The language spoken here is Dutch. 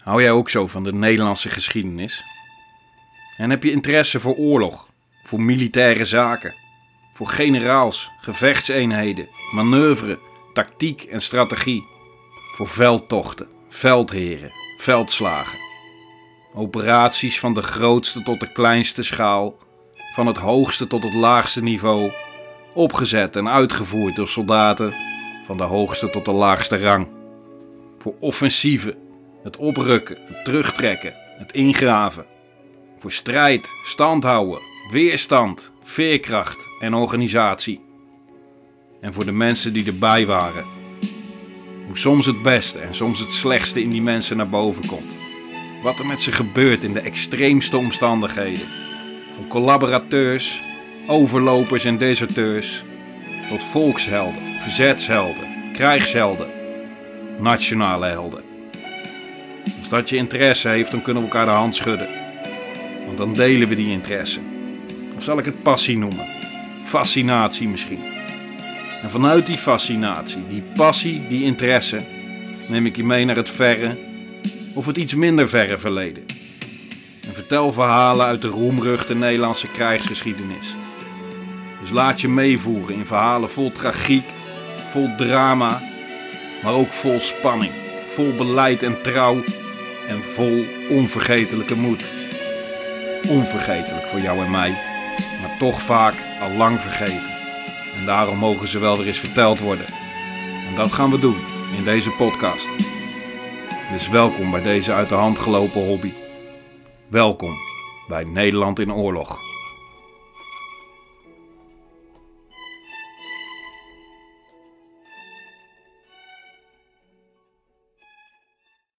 Hou jij ook zo van de Nederlandse geschiedenis? En heb je interesse voor oorlog, voor militaire zaken, voor generaals, gevechtseenheden, manoeuvre, tactiek en strategie, voor veldtochten, veldheren, veldslagen, operaties van de grootste tot de kleinste schaal, van het hoogste tot het laagste niveau, opgezet en uitgevoerd door soldaten van de hoogste tot de laagste rang, voor offensieven het oprukken, het terugtrekken, het ingraven. Voor strijd, standhouden, weerstand, veerkracht en organisatie. En voor de mensen die erbij waren. Hoe soms het beste en soms het slechtste in die mensen naar boven komt. Wat er met ze gebeurt in de extreemste omstandigheden. Van collaborateurs, overlopers en deserteurs. Tot volkshelden, verzetshelden, krijgshelden, nationale helden dat je interesse heeft, dan kunnen we elkaar de hand schudden. Want dan delen we die interesse. Of zal ik het passie noemen? Fascinatie misschien. En vanuit die fascinatie, die passie, die interesse, neem ik je mee naar het verre of het iets minder verre verleden. En vertel verhalen uit de roemruchte Nederlandse krijgsgeschiedenis. Dus laat je meevoeren in verhalen vol tragiek, vol drama, maar ook vol spanning, vol beleid en trouw en vol onvergetelijke moed. Onvergetelijk voor jou en mij, maar toch vaak al lang vergeten. En daarom mogen ze wel weer eens verteld worden. En dat gaan we doen in deze podcast. Dus welkom bij deze uit de hand gelopen hobby. Welkom bij Nederland in oorlog.